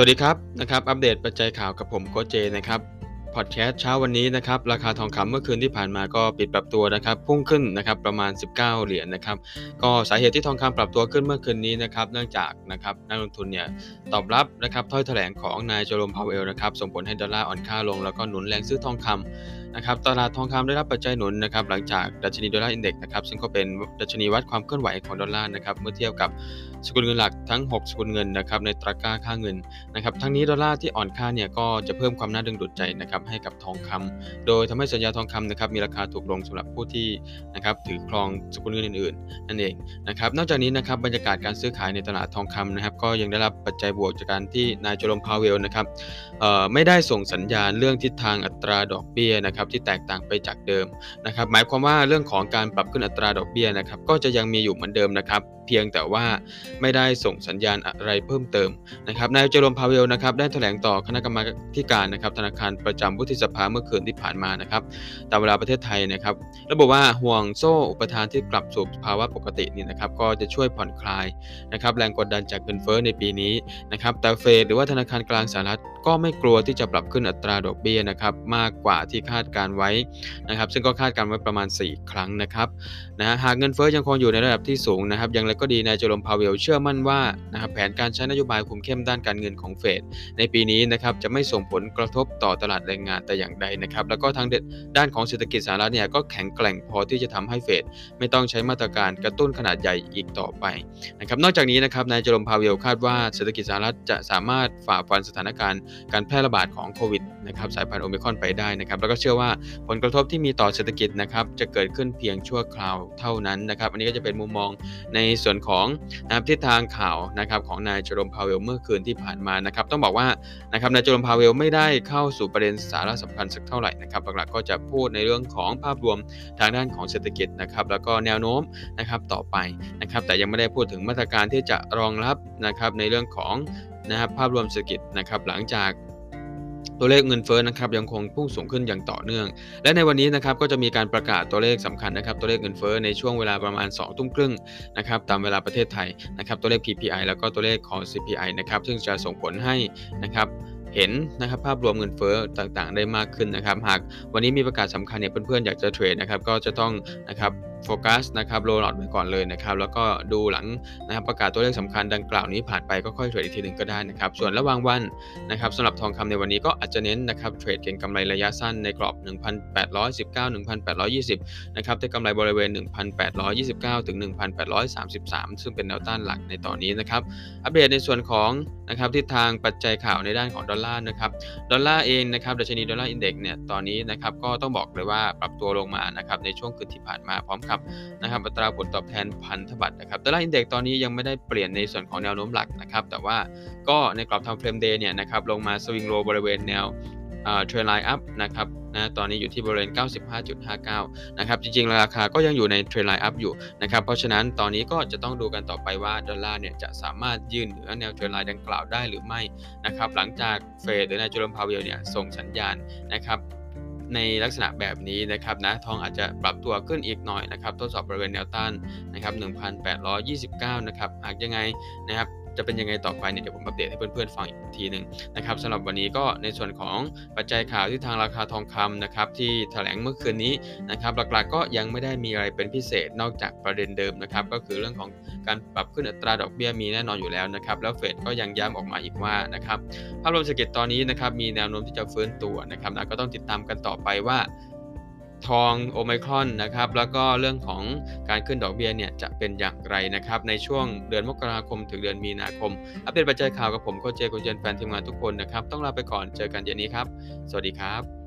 สวัสดีครับนะครับอัปเดตปัจจัยข่าวกับผมโค้ชเจนะครับพอดแคสต์เช้าวันนี้นะครับราคาทองคำเมื่อคืนที่ผ่านมาก็ปิดปรับตัวนะครับพุ่งขึ้นนะครับประมาณ 19 เหรียญนะครับก็สาเหตุที่ทองคำปรับตัวขึ้นเมื่อคืนนี้นะครับเนื่องจากนะครับนักลงทุนเนี่ยตอบรับนะครับถ้อยแถลงของนายเจอโรมพาวเวลนะครับส่งผลให้ดอลลาร์อ่อนค่าลงแล้วก็หนุนแรงซื้อทองคำนะครับตลาดทองคำได้รับปัจจัยหนุนนะครับหลังจากดัชนี Dollar Index นะครับซึ่งก็เป็นดัชนีวัดความเคลื่อนไหวของดอลลาร์นะครับเมื่อเทียบกับสกุลเงินหลักทั้ง 6 สกุลเงินนะครับในตราก้าค่าเงินนะครับทั้งนี้ดอลลาร์ที่อ่อนค่าเนี่ยก็จะเพิ่มความน่าดึงดูดใจนะครับให้กับทองคำโดยทำให้สัญญาทองคำนะครับมีราคาถูกลงสำหรับผู้ที่นะครับถือครองสกุลเงินอื่นๆนั่นเองนะครับนอกจากนี้นะครับบรรยากาศการซื้อขายในตลาดทองคำนะครับก็ยังได้รับปัจจัยบวกจากการที่นายโจลมพาวเวลนะครับไม่ได้ส่งสัญญาณเรื่องทิศทางอัตราดอกเบี้ยนะครับที่แตกต่างไปจากเดิมนะครับหมายความว่าเรื่องของการปรับขึ้นอัตราดอกเบี้ยนะครับก็จะยังมีอยู่เหมือนเดิมนะครับ เพียงแต่ว่าไม่ได้ส่งสัญญาณอะไรเพิ่มเติมนะครับนายเจอรมพาเวลนะครับได้แถลงต่อคณะกรรมาการนะครับธนาคารประจำวุฒิสภาเมื่อคืนที่ผ่านมานะครับตามเวลาประเทศไทยนะครับระบุว่าห่วงโซ่อุปทานที่กลับสู่ภาวะปกตินี่นะครับก็จะช่วยผ่อนคลายนะครับแรงกดดันจากเงินเฟ้อในปีนี้นะครับแต่เฟดหรือว่าธนาคารกลางสหรัฐก็ไม่กลัวที่จะปรับขึ้นอัตราดอกเบี้ยนะครับมากกว่าที่คาดการไว้นะครับซึ่งก็คาดการไว้ประมาณ 4 ครั้งนะครับนะหากเงินเฟ้อยังคงอยู่ในระดับที่สูงนะครับอย่างไรก็ดีนายเจอโรมพาวเวลเชื่อมั่นว่านะครับแผนการใช้นโยบายคุมเข้มด้านการเงินของเฟดในปีนี้นะครับจะไม่ส่งผลกระทบต่อตลาดแรงงานแต่อย่างใดนะครับแล้วก็ทางด้านของเศรษฐกิจสหรัฐเนี่ยก็แข็งแกร่งพอที่จะทำให้เฟดไม่ต้องใช้มาตรการกระตุ้นขนาดใหญ่อีกต่อไปนะครับนอกจากนี้นะครับนายเจอโรมพาวเวลคาดว่าเศรษฐกิจสหรัฐจะสามารถฝ่าฟันสถานการณ์การแพร่ระบาดของโควิดนะครับสายพันธุ์โอมิครอนไปได้นะครับแล้วก็เชื่อว่าผลกระทบที่มีต่อเศรษฐกิจนะครับจะเกิดขึ้นเพียงชั่วคราวเท่านั้นนะครับอันนี้ก็จะเป็นมุมมองในส่วน่วนของนะครับทิศทางข่าวนะครับของนายจอร์มพาเวลเมื่อคืนที่ผ่านมานะครับต้องบอกว่านะครับนายจอร์มพาเวลไม่ได้เข้าสู่ประเด็นสาระสำคัญสักเท่าไหร่นะครับหลักๆก็จะพูดในเรื่องของภาพรวมทางด้านของเศรษฐกิจนะครับแล้วก็แนวโน้มนะครับต่อไปนะครับแต่ยังไม่ได้พูดถึงมาตรการที่จะรองรับนะครับในเรื่องของนะครับภาพรวมเศรษฐกิจนะครับหลังจาก ตัวเลขเงินเฟ้อนะครับยังคงพุ่งสูงขึ้นอย่างต่อเนื่อง และในวันนี้นะครับก็จะมีการประกาศตัวเลขสำคัญนะครับ ตัวเลขเงินเฟ้อในช่วงเวลาประมาณ2ทุ่มครึ่งนะครับตามเวลาประเทศไทยนะครับ ตัวเลข PPI แล้วก็ตัวเลขของ CPI นะครับซึ่งจะส่งผลให้นะครับเห็นนะครับภาพรวมเงินเฟ้อต่างๆ ได้มากขึ้นนะครับ หากวันนี้มีประกาศสำคัญเนี่ยเพื่อนๆอยากจะเทรดนะครับก็จะต้องนะครับโฟกัสนะครับโรลอดไว้ก่อนเลยนะครับแล้วก็ดูหลังนะครับประกาศตัวเลขสำคัญดังกล่าวนี้ผ่านไปก็ค่อยเทรดอีกทีหนึ่งก็ได้นะครับส่วนระหว่างวันนะครับสำหรับทองคำในวันนี้ก็อาจจะเน้นนะครับเทรดเก็งกำไรระยะสั้นในกรอบ 1,819 1,820นะครับได้กำไรบริเวณ 1,829ถึง1,833 ซึ่งเป็นแนวต้านหลักในตอนนี้นะครับอัปเดตในส่วนของนะครับทิศทางปัจจัยข่าวในด้านของดอลลาร์นะครับดอลลาร์เองนะครับดัชนี Dollar Index เนี่ยตอนนี้นะครับก็ต้องบอกเลยว่าปรับตัวลงมานะครับในช่วงคืนที่ผ่านมาพร้อมกับนะครับอัตราผลตอบแทนพันธบัตรนะครับ Dollar Index ตอนนี้ยังไม่ได้เปลี่ยนในส่วนของแนวโน้มหลักนะครับ แต่ว่าก็ในกรอบ timeframe day เนี่ยนะครับลงมา swing low บริเวณแนว trendline up นะครับนะตอนนี้อยู่ที่บริเวณ 95.59 นะครับ จริงๆ ราคาก็ยังอยู่ใน trendline up อยู่นะครับ เพราะฉะนั้นตอนนี้ก็จะต้องดูกันต่อไปว่า ดอลลาร์เนี่ยจะสามารถยืนเหนือแนว trendline ดังกล่าวได้หรือไม่นะครับหลังจากเฟดหรือนายเจอโรมพาวเวลเนี่ยส่งสัญญาณนะครับ ในลักษณะแบบนี้นะครับนะทองอาจจะปรับตัวขึ้นอีกหน่อยนะครับทดสอบ บริเวณแนวต้านนะครับ 1,829 นะครับหากยังไงนะครับ จะเป็นยังไงต่อไปเนี่ยเดี๋ยวผมอัปเดตให้เพื่อนๆฟังอีกทีหนึ่งนะครับสำหรับวันนี้ก็ในส่วนของปัจจัยข่าวที่ทางราคาทองคำนะครับที่แถลงเมื่อคืนนี้นะครับหลักๆก็ยังไม่ได้มีอะไรเป็นพิเศษนอกจากประเด็นเดิมนะครับก็คือเรื่องของการปรับขึ้นอัตราดอกเบี้ยมีแน่นอนอยู่แล้วนะครับแล้วเฟดก็ยังย้ำออกมาอีกว่านะครับภาพรวมเศรษฐกิจตอนนี้นะครับมีแนวโน้มที่จะฟื้นตัวนะครับนะก็ต้องติดตามกันต่อไปว่า ทองโอไมครอนนะครับแล้วก็เรื่องของการขึ้นดอกเบี้ยเนี่ยจะเป็นอย่างไรนะครับในช่วงเดือนมกราคมถึงเดือนมีนาคม อัปเดตปัจจัยข่าวกับผมโคเจคุณเจนแฟนทีมงานทุกคนนะครับต้องลาไปก่อนเจอกันเย็นนี้ครับ สวัสดีครับ